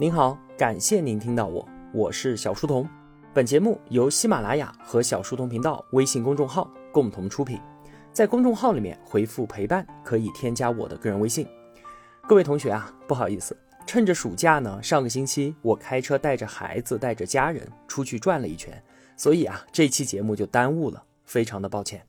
您好，感谢您听到我，我是小书童。本节目由喜马拉雅和小书童频道微信公众号共同出品。在公众号里面回复“陪伴”，可以添加我的个人微信。各位同学啊，不好意思，趁着暑假呢，上个星期我开车带着孩子、带着家人出去转了一圈，所以啊，这期节目就耽误了，非常的抱歉。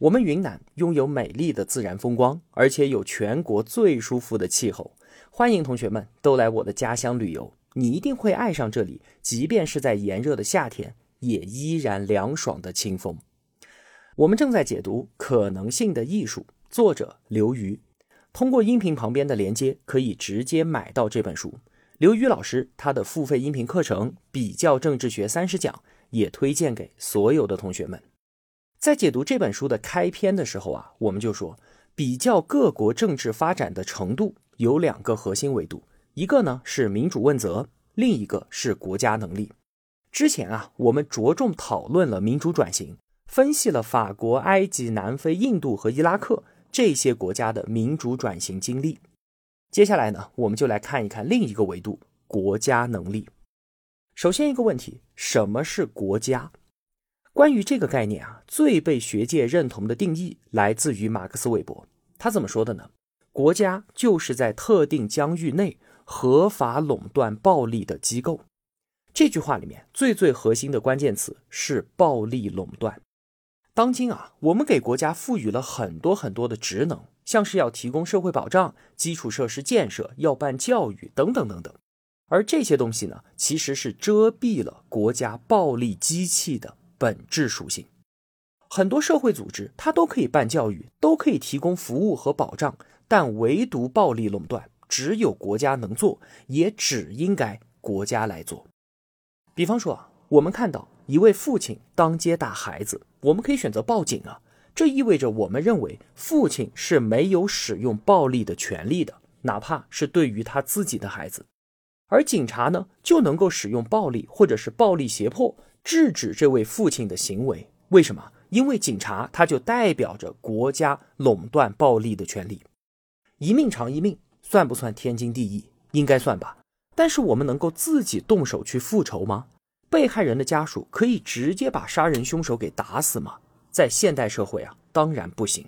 我们云南拥有美丽的自然风光，而且有全国最舒服的气候。欢迎同学们都来我的家乡旅游，你一定会爱上这里。即便是在炎热的夏天，也依然凉爽的清风。我们正在解读《可能性的艺术》，作者刘瑜。通过音频旁边的连接，可以直接买到这本书。刘瑜老师他的付费音频课程《比较政治学三十讲》也推荐给所有的同学们。在解读这本书的开篇的时候啊，我们就说比较各国政治发展的程度。有两个核心维度，一个呢是民主问责，另一个是国家能力。之前啊，我们着重讨论了民主转型，分析了法国、埃及、南非、印度和伊拉克这些国家的民主转型经历。接下来呢，我们就来看一看另一个维度——国家能力。首先一个问题，什么是国家？关于这个概念啊，最被学界认同的定义来自于马克思韦伯。他怎么说的呢？国家就是在特定疆域内合法垄断暴力的机构。这句话里面最最核心的关键词是暴力垄断。当今啊，我们给国家赋予了很多很多的职能，像是要提供社会保障、基础设施建设、要办教育等等等等。而这些东西呢，其实是遮蔽了国家暴力机器的本质属性。很多社会组织它都可以办教育，都可以提供服务和保障。但唯独暴力垄断，只有国家能做，也只应该国家来做。比方说啊，我们看到一位父亲当街打孩子，我们可以选择报警啊。这意味着我们认为父亲是没有使用暴力的权利的，哪怕是对于他自己的孩子。而警察呢，就能够使用暴力或者是暴力胁迫制止这位父亲的行为。为什么？因为警察他就代表着国家垄断暴力的权利。一命偿一命，算不算天经地义？应该算吧。但是我们能够自己动手去复仇吗？被害人的家属可以直接把杀人凶手给打死吗？在现代社会啊，当然不行。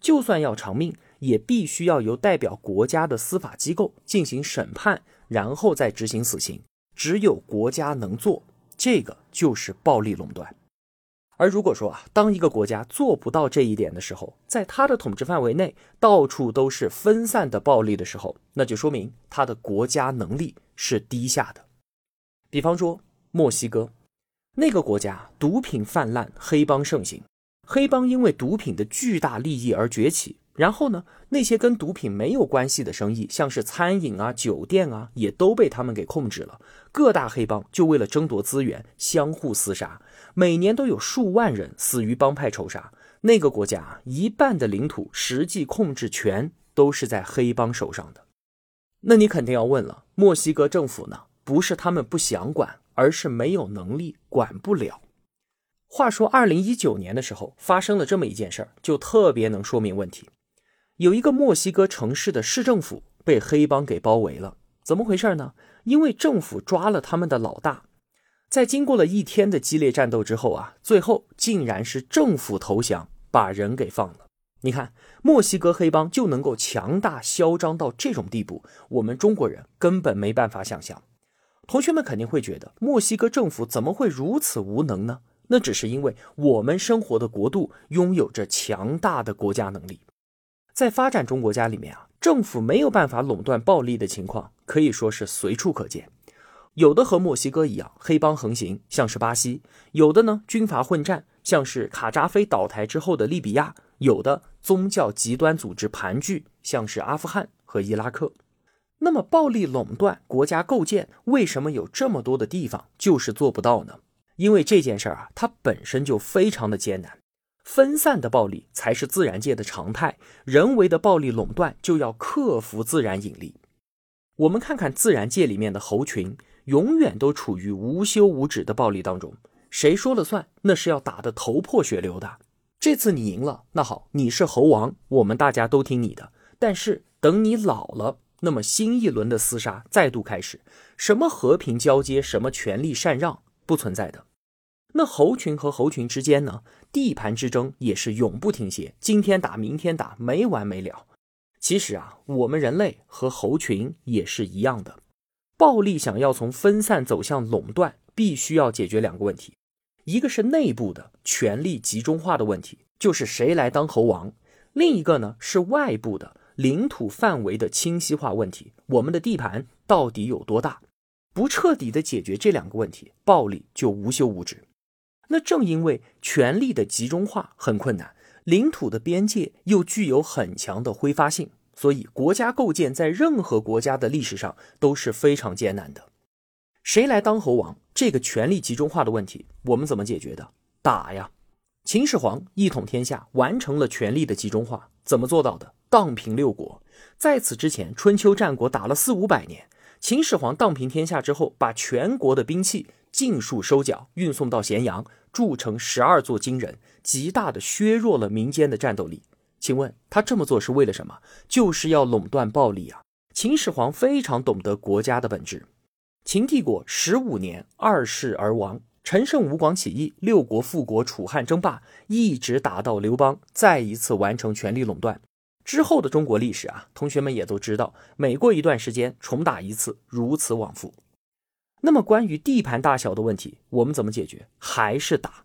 就算要偿命，也必须要由代表国家的司法机构进行审判，然后再执行死刑。只有国家能做，这个就是暴力垄断。而如果说啊，当一个国家做不到这一点的时候，在他的统治范围内到处都是分散的暴力的时候，那就说明他的国家能力是低下的。比方说墨西哥，那个国家毒品泛滥，黑帮盛行，黑帮因为毒品的巨大利益而崛起。然后呢，那些跟毒品没有关系的生意，像是餐饮啊、酒店啊，也都被他们给控制了。各大黑帮就为了争夺资源，相互厮杀，每年都有数万人死于帮派仇杀。那个国家啊一半的领土实际控制权都是在黑帮手上的。那你肯定要问了，墨西哥政府呢？不是他们不想管，而是没有能力管不了。话说，二零一九年的时候发生了这么一件事儿，就特别能说明问题。有一个墨西哥城市的市政府被黑帮给包围了，怎么回事呢？因为政府抓了他们的老大，在经过了一天的激烈战斗之后啊，最后竟然是政府投降，把人给放了。你看，墨西哥黑帮就能够强大嚣张到这种地步，我们中国人根本没办法想象。同学们肯定会觉得，墨西哥政府怎么会如此无能呢？那只是因为我们生活的国度拥有着强大的国家能力。在发展中国家里面啊，政府没有办法垄断暴力的情况可以说是随处可见。有的和墨西哥一样，黑帮横行，像是巴西；有的呢，军阀混战，像是卡扎菲倒台之后的利比亚；有的宗教极端组织盘踞，像是阿富汗和伊拉克。那么，暴力垄断国家构建，为什么有这么多的地方就是做不到呢？因为这件事儿啊，它本身就非常的艰难。分散的暴力才是自然界的常态，人为的暴力垄断就要克服自然引力。我们看看自然界里面的猴群，永远都处于无休无止的暴力当中，谁说了算？那是要打得头破血流的。这次你赢了，那好，你是猴王，我们大家都听你的。但是等你老了，那么新一轮的厮杀再度开始。什么和平交接，什么权力禅让，不存在的。那猴群和猴群之间呢？地盘之争也是永不停歇，今天打，明天打，没完没了。其实啊，我们人类和猴群也是一样的。暴力想要从分散走向垄断，必须要解决两个问题：一个是内部的权力集中化的问题，就是谁来当猴王；另一个呢是外部的领土范围的清晰化问题，我们的地盘到底有多大？不彻底的解决这两个问题，暴力就无休无止。那正因为权力的集中化很困难，领土的边界又具有很强的挥发性，所以国家构建在任何国家的历史上都是非常艰难的。谁来当猴王？这个权力集中化的问题，我们怎么解决的？打呀！秦始皇一统天下，完成了权力的集中化，怎么做到的？荡平六国。在此之前，春秋战国打了四五百年。秦始皇荡平天下之后，把全国的兵器。尽数收缴，运送到咸阳，铸成十二座金人，极大的削弱了民间的战斗力。请问他这么做是为了什么？就是要垄断暴力啊！秦始皇非常懂得国家的本质。秦帝国十五年，二世而亡，陈胜吴广起义，六国复国，楚汉争霸，一直打到刘邦再一次完成权力垄断之后的中国历史啊，同学们也都知道，每过一段时间重打一次，如此往复。那么，关于地盘大小的问题，我们怎么解决？还是打。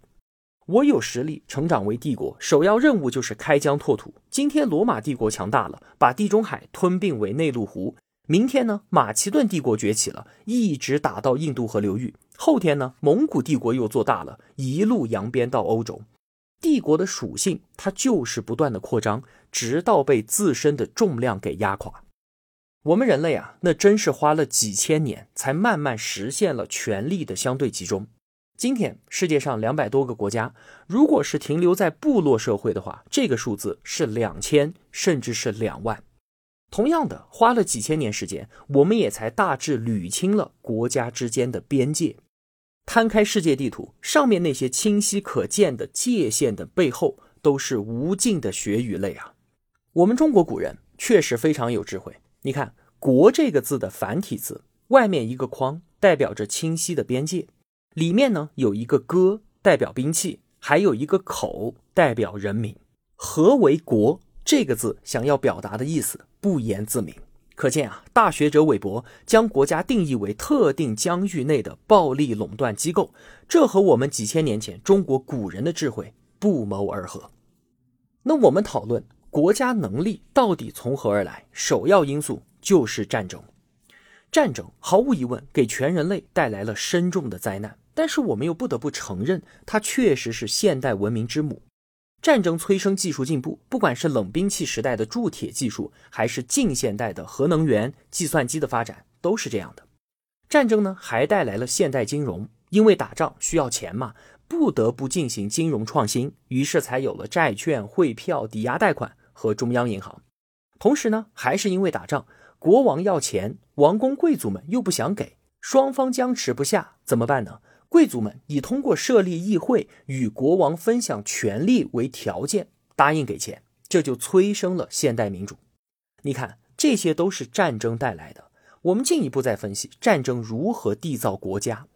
我有实力成长为帝国，首要任务就是开疆拓土。今天罗马帝国强大了，把地中海吞并为内陆湖。明天呢，马其顿帝国崛起了，一直打到印度河流域。后天呢，蒙古帝国又做大了，一路扬鞭到欧洲。帝国的属性，它就是不断的扩张，直到被自身的重量给压垮。我们人类啊，那真是花了几千年才慢慢实现了权力的相对集中。今天世界上两百多个国家，如果是停留在部落社会的话，这个数字是两千，甚至是两万。同样的，花了几千年时间，我们也才大致捋清了国家之间的边界。摊开世界地图，上面那些清晰可见的界限的背后，都是无尽的血与泪啊！我们中国古人确实非常有智慧。你看“国”这个字的繁体字，外面一个框代表着清晰的边界，里面呢有一个“戈”代表兵器，还有一个“口”代表人民。何为国？这个字想要表达的意思不言自明。可见啊，大学者韦伯将国家定义为特定疆域内的暴力垄断机构，这和我们几千年前中国古人的智慧不谋而合。那我们讨论。国家能力到底从何而来？首要因素就是战争。战争毫无疑问给全人类带来了深重的灾难，但是我们又不得不承认，它确实是现代文明之母。战争催生技术进步，不管是冷兵器时代的铸铁技术，还是近现代的核能源、计算机的发展，都是这样的。战争呢，还带来了现代金融，因为打仗需要钱嘛，不得不进行金融创新，于是才有了债券、汇票、抵押贷款。和中央银行，同时呢，还是因为打仗，国王要钱，王公贵族们又不想给，双方僵持不下，怎么办呢？贵族们以通过设立议会与国王分享权力为条件，答应给钱，这就催生了现代民主。你看，这些都是战争带来的。我们进一步再分析战争如何缔造国家。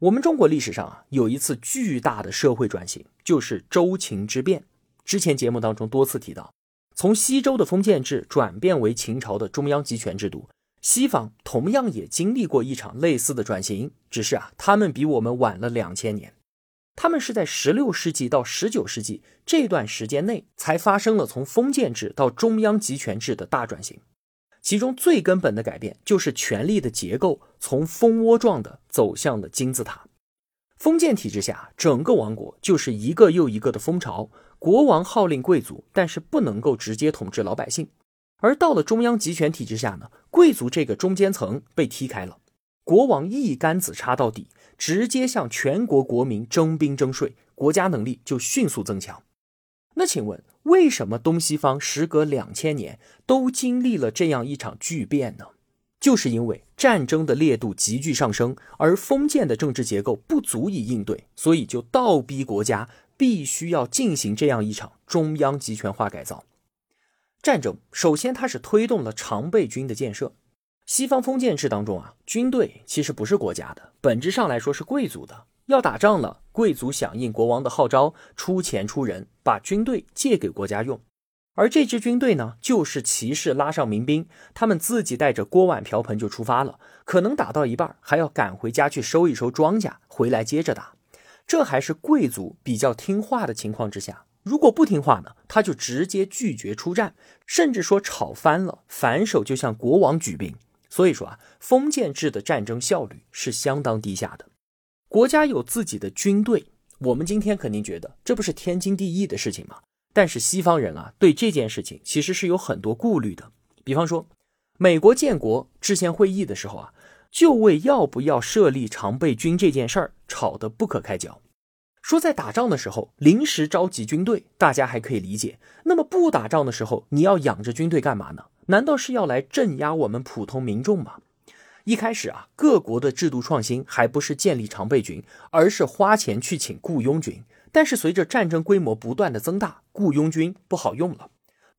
我们中国历史上啊，有一次巨大的社会转型，就是周秦之变。之前节目当中多次提到。从西周的封建制转变为秦朝的中央集权制度，西方同样也经历过一场类似的转型，只是啊，他们比我们晚了两千年。他们是在十六世纪到十九世纪这段时间内才发生了从封建制到中央集权制的大转型。其中最根本的改变就是权力的结构从蜂窝状的走向了金字塔。封建体制下，整个王国就是一个又一个的蜂巢。国王号令贵族，但是不能够直接统治老百姓。而到了中央集权体制下呢，贵族这个中间层被踢开了，国王一竿子插到底，直接向全国国民征兵征税，国家能力就迅速增强。那请问，为什么东西方时隔两千年都经历了这样一场巨变呢？就是因为战争的烈度急剧上升，而封建的政治结构不足以应对，所以就倒逼国家。必须要进行这样一场中央集权化改造。战争首先它是推动了常备军的建设。西方封建制当中啊，军队其实不是国家的，本质上来说是贵族的。要打仗了，贵族响应国王的号召，出钱出人，把军队借给国家用。而这支军队呢，就是骑士拉上民兵，他们自己带着锅碗瓢盆就出发了，可能打到一半还要赶回家去收一收庄稼，回来接着打。这还是贵族比较听话的情况之下，如果不听话呢，他就直接拒绝出战，甚至说吵翻了，反手就向国王举兵。所以说啊，封建制的战争效率是相当低下的。国家有自己的军队，我们今天肯定觉得这不是天经地义的事情吗？但是西方人啊，对这件事情其实是有很多顾虑的。比方说，美国建国制宪会议的时候啊，就为要不要设立常备军这件事儿吵得不可开交。说在打仗的时候临时召集军队，大家还可以理解。那么不打仗的时候，你要养着军队干嘛呢？难道是要来镇压我们普通民众吗？一开始啊，各国的制度创新还不是建立常备军，而是花钱去请雇佣军。但是随着战争规模不断的增大，雇佣军不好用了，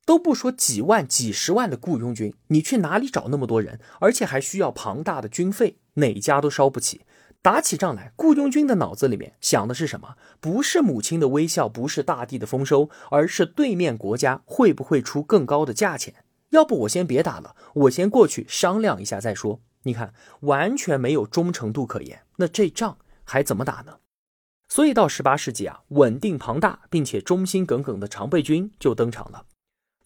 都不说几万、几十万的雇佣军，你去哪里找那么多人？而且还需要庞大的军费，哪家都烧不起。打起仗来，雇佣军的脑子里面想的是什么？不是母亲的微笑，不是大地的丰收，而是对面国家会不会出更高的价钱？要不我先别打了，我先过去商量一下再说。你看，完全没有忠诚度可言，那这仗还怎么打呢？所以到十八世纪啊，稳定庞大并且忠心耿耿的常备军就登场了。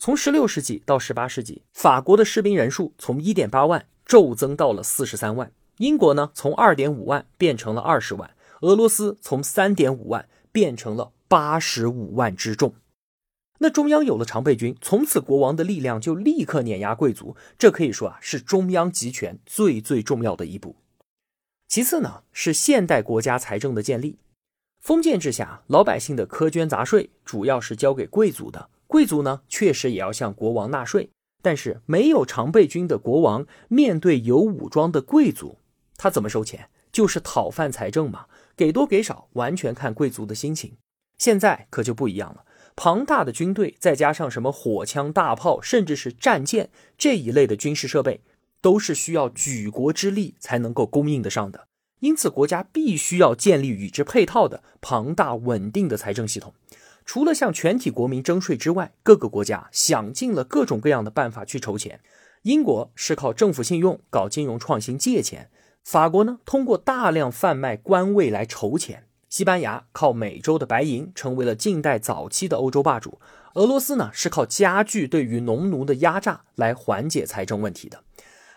从十六世纪到十八世纪，法国的士兵人数从一点八万骤增到了四十三万，英国呢从二点五万变成了二十万，俄罗斯从三点五万变成了八十五万之众。那中央有了常备军，从此国王的力量就立刻碾压贵族，这可以说啊是中央集权最最重要的一步。其次呢是现代国家财政的建立。封建制下，老百姓的苛捐杂税主要是交给贵族的。贵族呢，确实也要向国王纳税。但是，没有常备军的国王面对有武装的贵族，他怎么收钱？就是讨饭财政嘛，给多给少，完全看贵族的心情。现在可就不一样了，庞大的军队，再加上什么火枪、大炮，甚至是战舰这一类的军事设备，都是需要举国之力才能够供应得上的。因此，国家必须要建立与之配套的庞大稳定的财政系统。除了向全体国民征税之外，各个国家想尽了各种各样的办法去筹钱。英国是靠政府信用搞金融创新借钱，法国呢通过大量贩卖官位来筹钱，西班牙靠美洲的白银成为了近代早期的欧洲霸主，俄罗斯呢是靠加剧对于农奴的压榨来缓解财政问题的。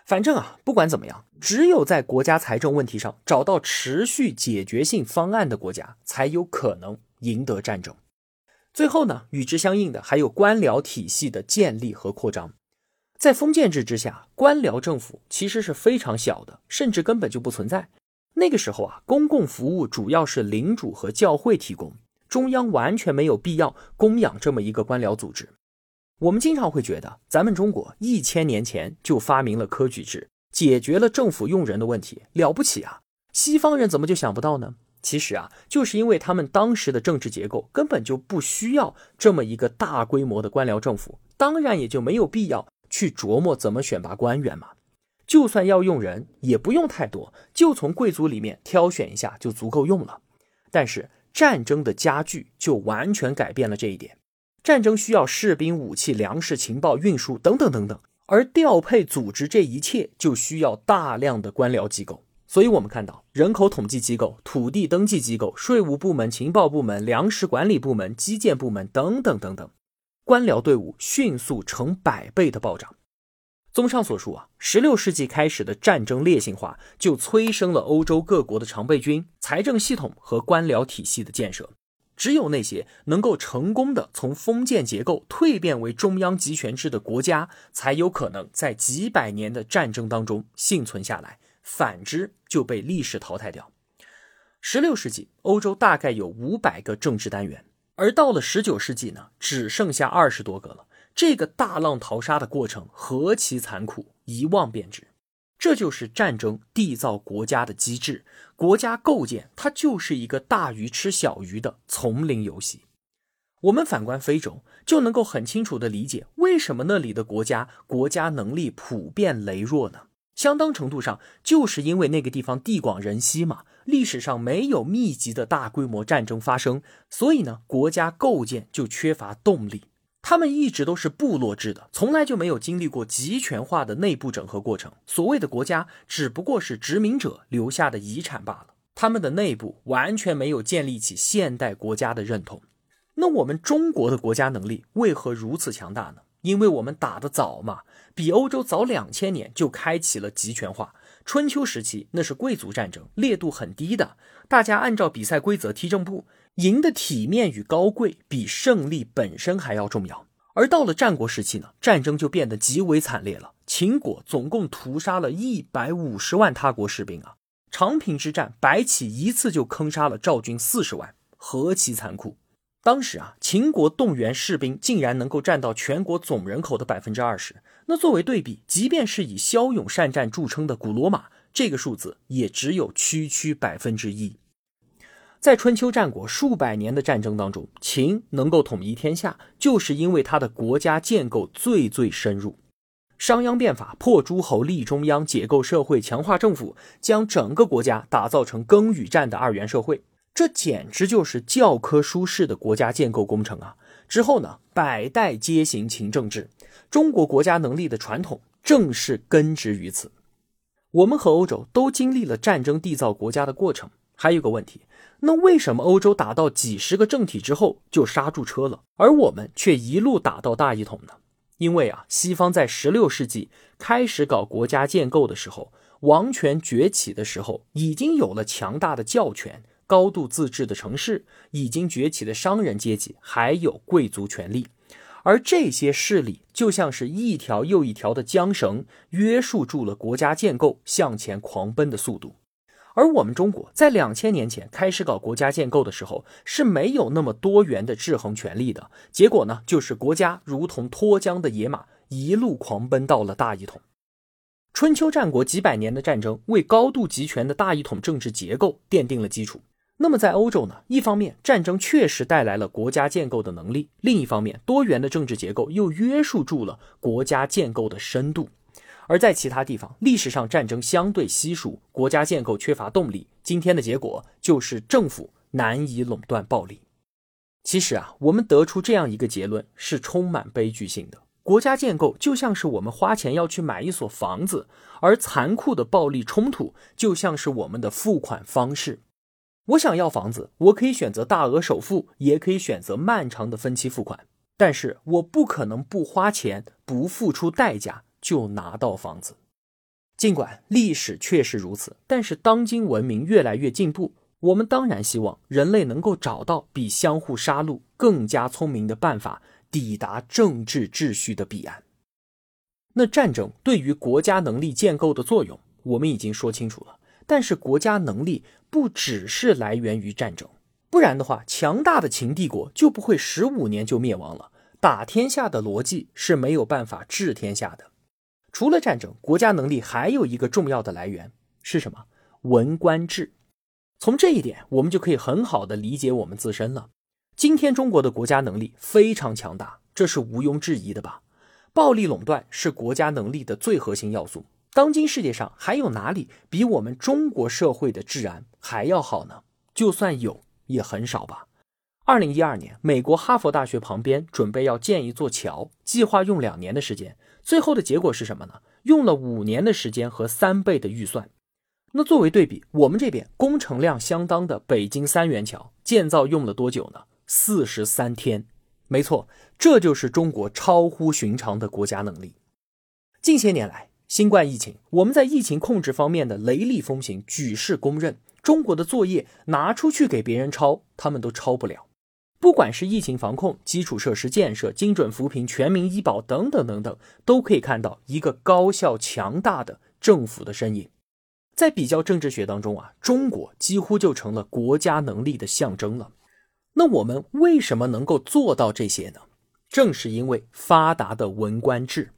反正啊，不管怎么样，只有在国家财政问题上找到持续解决性方案的国家，才有可能赢得战争。最后呢，与之相应的还有官僚体系的建立和扩张。在封建制之下，官僚政府其实是非常小的，甚至根本就不存在。那个时候啊，公共服务主要是领主和教会提供，中央完全没有必要供养这么一个官僚组织。我们经常会觉得，咱们中国一千年前就发明了科举制，解决了政府用人的问题，了不起啊！西方人怎么就想不到呢？其实啊，就是因为他们当时的政治结构根本就不需要这么一个大规模的官僚政府，当然也就没有必要去琢磨怎么选拔官员嘛。就算要用人，也不用太多，就从贵族里面挑选一下就足够用了。但是战争的加剧就完全改变了这一点。战争需要士兵、武器、粮食、情报、运输等等等等，而调配、组织这一切就需要大量的官僚机构。所以，我们看到人口统计机构、土地登记机构、税务部门、情报部门、粮食管理部门、基建部门等等等等，官僚队伍迅速成百倍的暴涨。综上所述啊，十六世纪开始的战争烈性化，就催生了欧洲各国的常备军、财政系统和官僚体系的建设。只有那些能够成功的从封建结构蜕变为中央集权制的国家，才有可能在几百年的战争当中幸存下来。反之，就被历史淘汰掉。十六世纪，欧洲大概有五百个政治单元，而到了十九世纪呢，只剩下二十多个了。这个大浪淘沙的过程何其残酷，一望便知。这就是战争缔造国家的机制，国家构建它就是一个大鱼吃小鱼的丛林游戏。我们反观非洲，就能够很清楚地理解为什么那里的国家国家能力普遍羸弱呢？相当程度上就是因为那个地方地广人稀嘛，历史上没有密集的大规模战争发生，所以呢，国家构建就缺乏动力。他们一直都是部落制的，从来就没有经历过集权化的内部整合过程。所谓的国家，只不过是殖民者留下的遗产罢了。他们的内部完全没有建立起现代国家的认同。那我们中国的国家能力为何如此强大呢？因为我们打得早嘛，比欧洲早两千年就开启了集权化。春秋时期那是贵族战争，烈度很低的，大家按照比赛规则踢正步，赢的体面与高贵比胜利本身还要重要。而到了战国时期呢，战争就变得极为惨烈了。秦国总共屠杀了一百五十万他国士兵啊。长平之战，白起一次就坑杀了赵军四十万，何其残酷！当时啊，秦国动员士兵竟然能够占到全国总人口的百分之二十。那作为对比，即便是以骁勇善战著称的古罗马，这个数字也只有区区百分之一。在春秋战国数百年的战争当中，秦能够统一天下，就是因为他的国家建构最最深入。商鞅变法破诸侯立中央解构社会强化政府将整个国家打造成耕与战的二元社会，这简直就是教科书式的国家建构工程啊！之后呢，百代皆行秦政治，中国国家能力的传统正是根植于此。我们和欧洲都经历了战争缔造国家的过程，还有个问题，那为什么欧洲打到几十个政体之后就刹住车了，而我们却一路打到大一统呢？因为啊，西方在十六世纪开始搞国家建构的时候，王权崛起的时候，已经有了强大的教权、高度自治的城市，已经崛起的商人阶级，还有贵族权力，而这些势力就像是一条又一条的缰绳，约束住了国家建构向前狂奔的速度。而我们中国在两千年前开始搞国家建构的时候，是没有那么多元的制衡权力的。结果呢，就是国家如同脱缰的野马，一路狂奔到了大一统。春秋战国几百年的战争，为高度集权的大一统政治结构奠定了基础。那么在欧洲呢？一方面，战争确实带来了国家建构的能力；另一方面，多元的政治结构又约束住了国家建构的深度。而在其他地方，历史上战争相对稀疏，国家建构缺乏动力。今天的结果就是政府难以垄断暴力。其实啊，我们得出这样一个结论是充满悲剧性的：国家建构就像是我们花钱要去买一所房子，而残酷的暴力冲突就像是我们的付款方式。我想要房子，我可以选择大额首付，也可以选择漫长的分期付款，但是我不可能不花钱，不付出代价。就拿到房子，尽管历史确实如此，但是当今文明越来越进步，我们当然希望人类能够找到比相互杀戮更加聪明的办法，抵达政治秩序的彼岸。那战争对于国家能力建构的作用，我们已经说清楚了。但是国家能力不只是来源于战争，不然的话，强大的秦帝国就不会十五年就灭亡了。打天下的逻辑是没有办法治天下的。除了战争，国家能力还有一个重要的来源是什么？文官制。从这一点，我们就可以很好的理解我们自身了。今天中国的国家能力非常强大，这是毋庸置疑的吧？暴力垄断是国家能力的最核心要素。当今世界上还有哪里比我们中国社会的治安还要好呢？就算有，也很少吧。二零一二年，美国哈佛大学旁边准备要建一座桥，计划用两年的时间。最后的结果是什么呢？用了五年的时间和三倍的预算。那作为对比，我们这边工程量相当的北京三元桥建造用了多久呢？四十三天。没错，这就是中国超乎寻常的国家能力。近些年来，新冠疫情，我们在疫情控制方面的雷厉风行，举世公认。中国的作业拿出去给别人抄，他们都抄不了。不管是疫情防控、基础设施建设、精准扶贫、全民医保等等等等，都可以看到一个高效强大的政府的身影。在比较政治学当中啊，中国几乎就成了国家能力的象征了。那我们为什么能够做到这些呢？正是因为发达的文官制。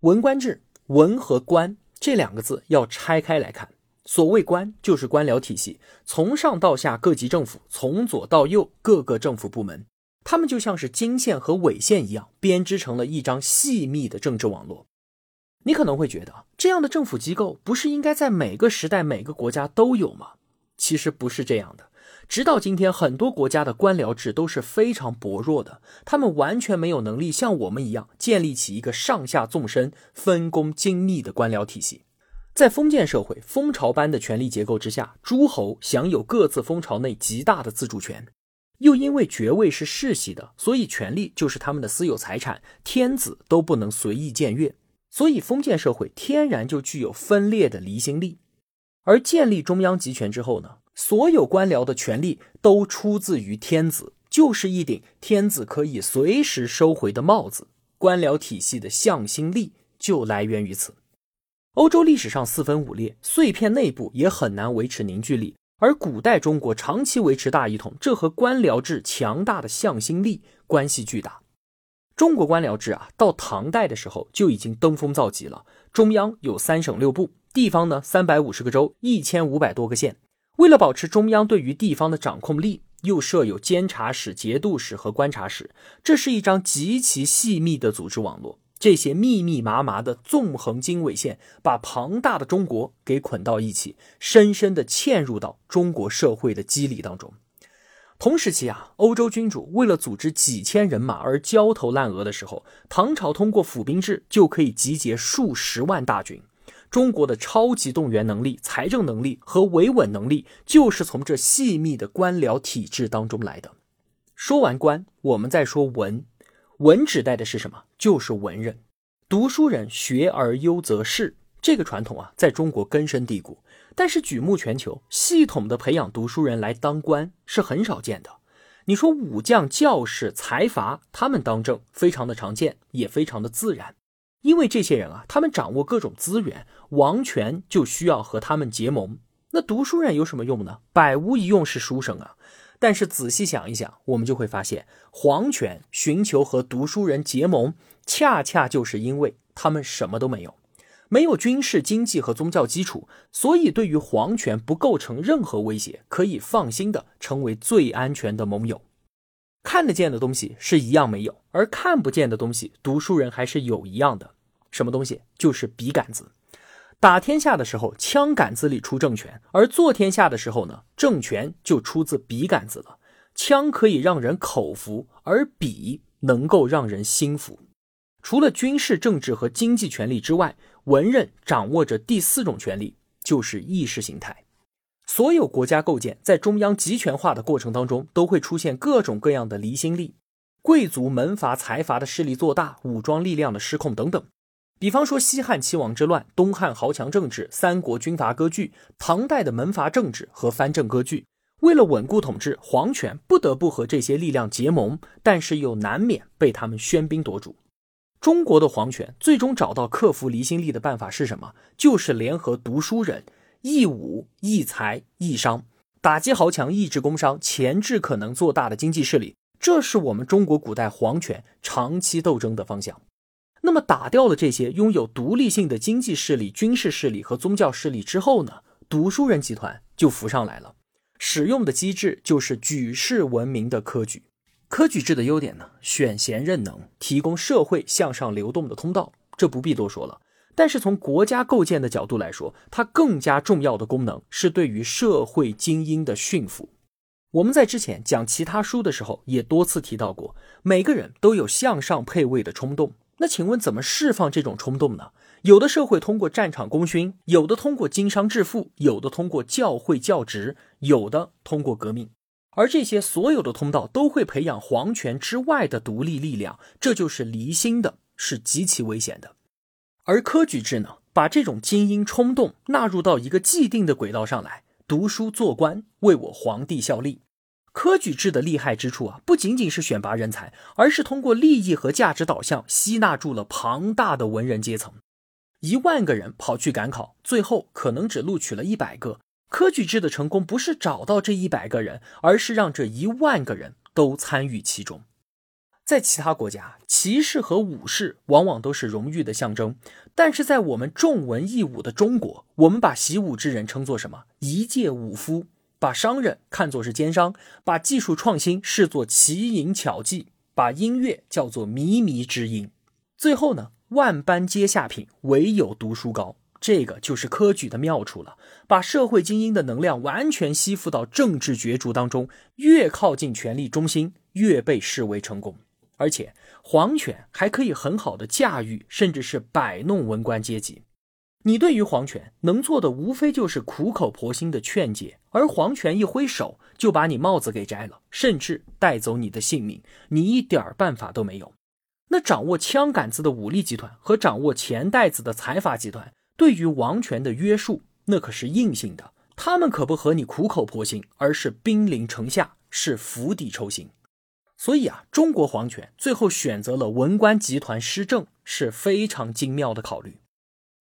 文官制，文和官这两个字要拆开来看。所谓官，就是官僚体系，从上到下各级政府，从左到右各个政府部门。他们就像是经线和纬线一样，编织成了一张细密的政治网络。你可能会觉得，这样的政府机构不是应该在每个时代、每个国家都有吗？其实不是这样的。直到今天，很多国家的官僚制都是非常薄弱的，他们完全没有能力像我们一样建立起一个上下纵深、分工精密的官僚体系。在封建社会蜂巢般的权力结构之下，诸侯享有各自蜂巢内极大的自主权，又因为爵位是世袭的，所以权力就是他们的私有财产，天子都不能随意僭越。所以，封建社会天然就具有分裂的离心力，而建立中央集权之后呢，所有官僚的权力都出自于天子，就是一顶天子可以随时收回的帽子。官僚体系的向心力就来源于此。欧洲历史上四分五裂，碎片内部也很难维持凝聚力，而古代中国长期维持大一统，这和官僚制强大的向心力关系巨大。中国官僚制啊，到唐代的时候就已经登峰造极了。中央有三省六部，地方呢三百五十个州，一千五百多个县。为了保持中央对于地方的掌控力，又设有监察使、节度使和观察使。这是一张极其细密的组织网络。这些密密麻麻的纵横经纬线，把庞大的中国给捆到一起，深深地嵌入到中国社会的肌理当中。同时期啊，欧洲君主为了组织几千人马而焦头烂额的时候，唐朝通过府兵制就可以集结数十万大军。中国的超级动员能力、财政能力和维稳能力，就是从这细密的官僚体制当中来的。说完官，我们再说文。文指代的是什么？就是文人。读书人学而优则仕，这个传统啊，在中国根深蒂固。但是举目全球，系统的培养读书人来当官是很少见的。你说武将、教士、财阀，他们当政非常的常见，也非常的自然。因为这些人啊，他们掌握各种资源，王权就需要和他们结盟。那读书人有什么用呢？百无一用是书生啊。但是仔细想一想，我们就会发现，皇权寻求和读书人结盟，恰恰就是因为他们什么都没有。没有军事、经济和宗教基础，所以对于皇权不构成任何威胁，可以放心的成为最安全的盟友。看得见的东西是一样没有，而看不见的东西，读书人还是有一样的。什么东西？就是笔杆子。打天下的时候，枪杆子里出政权；而做天下的时候呢，政权就出自笔杆子了。枪可以让人口服，而笔能够让人心服。除了军事、政治和经济权力之外，文人掌握着第四种权力，就是意识形态。所有国家构建在中央集权化的过程当中，都会出现各种各样的离心力，贵族、门阀、财阀的势力做大，武装力量的失控等等。比方说西汉七王之乱、东汉豪强政治、三国军阀割据、唐代的门阀政治和藩镇割据。为了稳固统治，皇权不得不和这些力量结盟，但是又难免被他们喧宾夺主。中国的皇权最终找到克服离心力的办法是什么？就是联合读书人，义武、义财、义商，打击豪强，抑制工商，钳制可能做大的经济势力。这是我们中国古代皇权长期斗争的方向。那么，打掉了这些拥有独立性的经济势力、军事势力和宗教势力之后呢？读书人集团就浮上来了，使用的机制就是举世闻名的科举。科举制的优点呢，选贤任能，提供社会向上流动的通道，这不必多说了。但是从国家构建的角度来说，它更加重要的功能是对于社会精英的驯服。我们在之前讲其他书的时候也多次提到过，每个人都有向上配位的冲动。那请问怎么释放这种冲动呢？有的社会通过战场功勋，有的通过经商致富，有的通过教会教职，有的通过革命。而这些所有的通道都会培养皇权之外的独立力量，这就是离心的，是极其危险的。而科举制呢，把这种精英冲动纳入到一个既定的轨道上来，读书做官，为我皇帝效力。科举制的厉害之处啊，不仅仅是选拔人才，而是通过利益和价值导向吸纳住了庞大的文人阶层。一万个人跑去赶考，最后可能只录取了一百个。科举制的成功不是找到这一百个人，而是让这一万个人都参与其中。在其他国家，骑士和武士往往都是荣誉的象征，但是在我们重文抑武的中国，我们把习武之人称作什么？一介武夫。把商人看作是奸商，把技术创新视作奇淫巧技，把音乐叫做靡靡之音。最后呢，万般皆下品，唯有读书高。这个就是科举的妙处了，把社会精英的能量完全吸附到政治角逐当中，越靠近权力中心，越被视为成功。而且皇权还可以很好的驾驭，甚至是摆弄文官阶级。你对于皇权能做的，无非就是苦口婆心的劝解，而皇权一挥手，就把你帽子给摘了，甚至带走你的性命，你一点办法都没有。那掌握枪杆子的武力集团和掌握钱袋子的财阀集团。对于王权的约束，那可是硬性的。他们可不和你苦口婆心，而是兵临城下，是釜底抽薪。所以啊，中国皇权最后选择了文官集团施政，是非常精妙的考虑。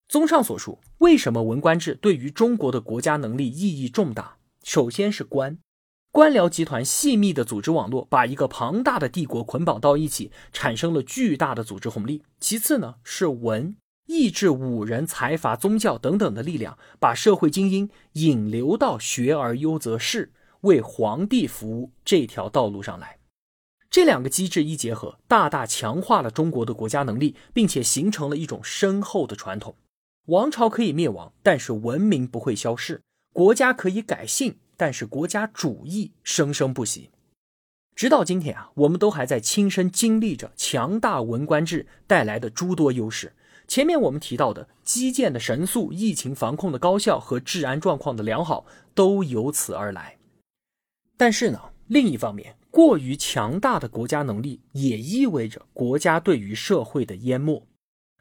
综上所述，为什么文官制对于中国的国家能力意义重大？首先是官，官僚集团细密的组织网络，把一个庞大的帝国捆绑到一起，产生了巨大的组织红利。其次呢，是文。抑制武人、财阀、宗教等等的力量，把社会精英引流到学而优则仕、为皇帝服务这条道路上来。这两个机制一结合，大大强化了中国的国家能力，并且形成了一种深厚的传统。王朝可以灭亡，但是文明不会消逝；国家可以改姓，但是国家主义生生不息。直到今天啊，我们都还在亲身经历着强大文官制带来的诸多优势。前面我们提到的基建的神速、疫情防控的高效和治安状况的良好，都由此而来。但是呢，另一方面，过于强大的国家能力也意味着国家对于社会的淹没。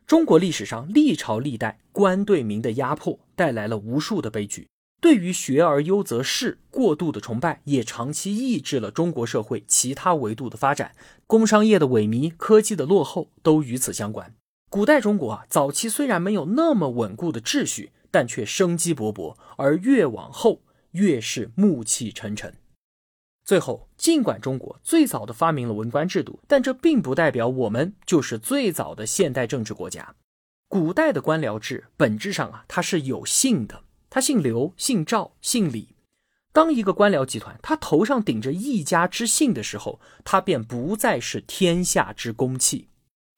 中国历史上历朝历代官对民的压迫，带来了无数的悲剧。对于学而优则仕过度的崇拜，也长期抑制了中国社会其他维度的发展。工商业的萎靡、科技的落后，都与此相关。古代中国啊，早期虽然没有那么稳固的秩序，但却生机勃勃，而越往后越是暮气沉沉。最后，尽管中国最早的发明了文官制度，但这并不代表我们就是最早的现代政治国家。古代的官僚制本质上啊，它是有姓的，他姓刘、姓赵、姓李。当一个官僚集团他头上顶着一家之姓的时候，他便不再是天下之公器。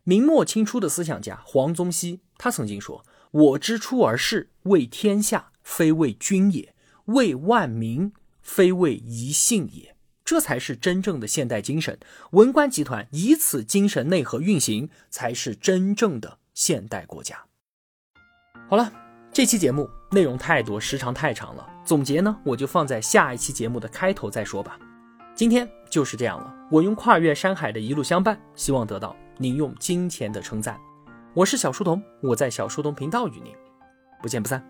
明末清初的思想家黄宗羲，他曾经说：“我之出而仕，为天下，非为君也；为万民，非为一姓也。”这才是真正的现代精神。文官集团以此精神内核运行，才是真正的现代国家。好了，这期节目内容太多，时长太长了，总结呢，我就放在下一期节目的开头再说吧。今天就是这样了，我用跨越山海的一路相伴，希望得到。您用金钱的称赞，我是小书童，我在小书童频道与您不见不散。